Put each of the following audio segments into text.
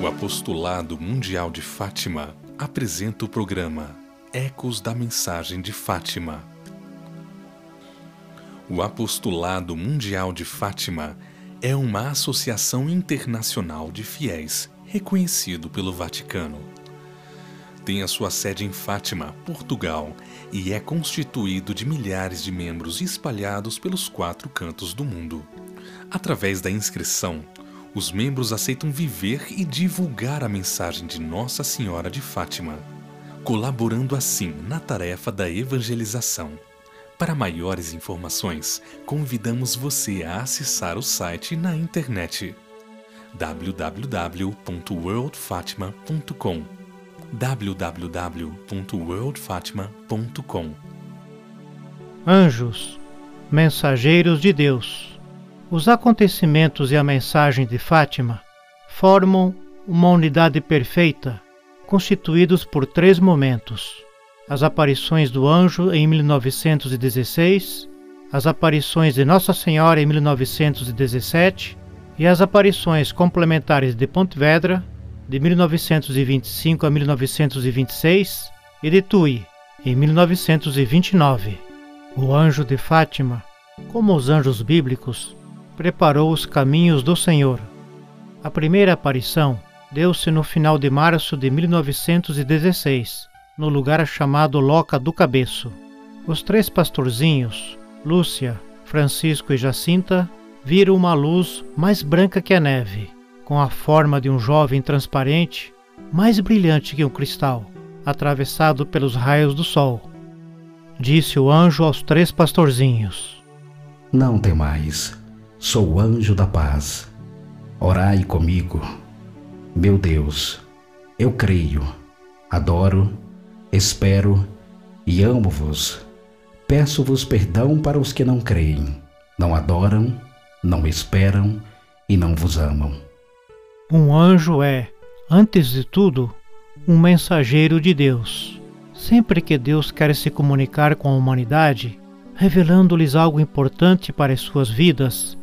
O Apostolado Mundial de Fátima apresenta o programa Ecos da Mensagem de Fátima. O Apostolado Mundial de Fátima é uma associação internacional de fiéis reconhecido pelo Vaticano. Tem a sua sede em Fátima, Portugal, e é constituído de milhares de membros espalhados pelos quatro cantos do mundo. Através da inscrição, os membros aceitam viver e divulgar a mensagem de Nossa Senhora de Fátima, colaborando assim na tarefa da evangelização. Para maiores informações, convidamos você a acessar o site na internet www.worldfatima.com www.worldfatima.com Anjos, mensageiros de Deus. Os acontecimentos e a mensagem de Fátima formam uma unidade perfeita, constituídos por três momentos: as aparições do anjo em 1916, as aparições de Nossa Senhora em 1917 e as aparições complementares de Pontevedra, de 1925 a 1926, e de Tui, em 1929. O anjo de Fátima, como os anjos bíblicos, preparou os caminhos do Senhor. A primeira aparição deu-se no final de março de 1916, no lugar chamado Loca do Cabeço. Os três pastorzinhos, Lúcia, Francisco e Jacinta, viram uma luz mais branca que a neve, com a forma de um jovem transparente, mais brilhante que um cristal, atravessado pelos raios do sol. Disse o anjo aos três pastorzinhos: Não temais, sou o anjo da paz. Orai comigo. Meu Deus, eu creio, adoro, espero e amo-vos. Peço-vos perdão para os que não creem, não adoram não esperam e não vos amam. Um anjo é, antes de tudo, um mensageiro de Deus. Sempre que Deus quer se comunicar com a humanidade, revelando-lhes algo importante para as suas vidas,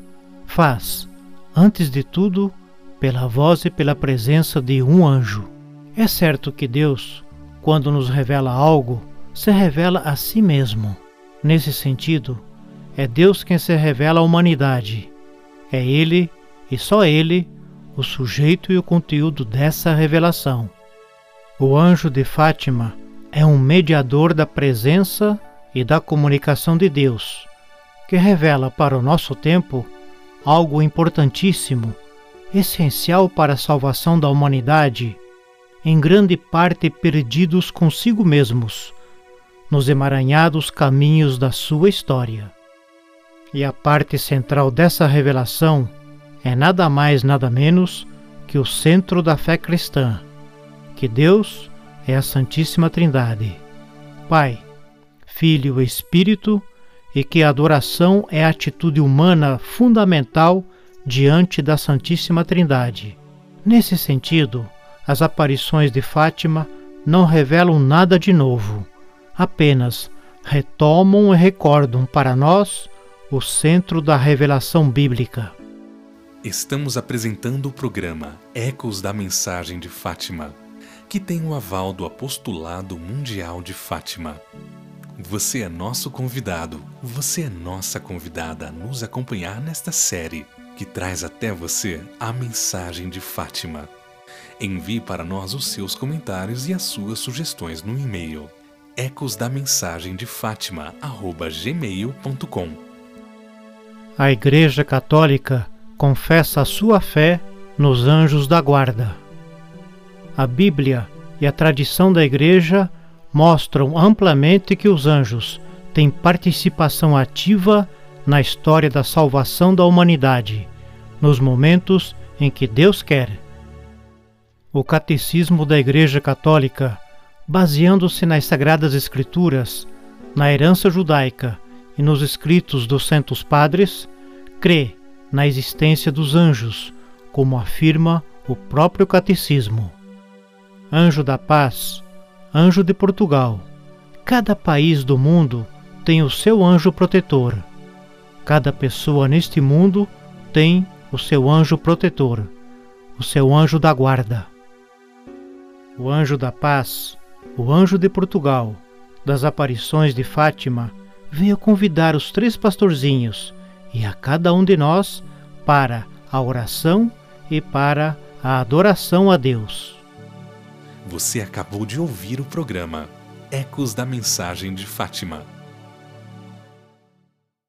faz, antes de tudo, pela voz e pela presença de um anjo. É certo que Deus, quando nos revela algo, se revela a si mesmo. Nesse sentido, é Deus quem se revela à humanidade é ele e só ele o sujeito e o conteúdo dessa revelação. O anjo de Fátima é um mediador da presença e da comunicação de Deus, que revela para o nosso tempo algo importantíssimo, essencial para a salvação da humanidade, em grande parte perdidos consigo mesmos, nos emaranhados caminhos da sua história. E a parte central dessa revelação é nada mais, nada menos que o centro da fé cristã, que Deus é a Santíssima Trindade, Pai, Filho e Espírito, e que a adoração é a atitude humana fundamental diante da Santíssima Trindade. Nesse sentido, as aparições de Fátima não revelam nada de novo, apenas retomam e recordam para nós o centro da revelação bíblica. Estamos apresentando o programa Ecos da Mensagem de Fátima, que tem o aval do Apostolado Mundial de Fátima. Você é nosso convidado, você é nossa convidada a nos acompanhar nesta série que traz até você a mensagem de Fátima. Envie para nós os seus comentários e as suas sugestões no e-mail ecosdamensagem-de-fátima@gmail.com a Igreja Católica confessa a sua fé nos anjos da guarda. A Bíblia e a tradição da Igreja mostram amplamente que os anjos têm participação ativa na história da salvação da humanidade, nos momentos em que Deus quer. O Catecismo da Igreja Católica, baseando-se nas Sagradas Escrituras, na herança judaica e nos escritos dos Santos Padres, crê na existência dos anjos, como afirma o próprio Catecismo. Anjo da Paz, Anjo de Portugal. Cada país do mundo tem o seu anjo protetor. Cada pessoa neste mundo tem o seu anjo protetor, o seu anjo da guarda. O anjo da paz, o anjo de Portugal, das aparições de Fátima, veio convidar os três pastorzinhos e a cada um de nós para a oração e para a adoração a Deus. Você acabou de ouvir o programa Ecos da Mensagem de Fátima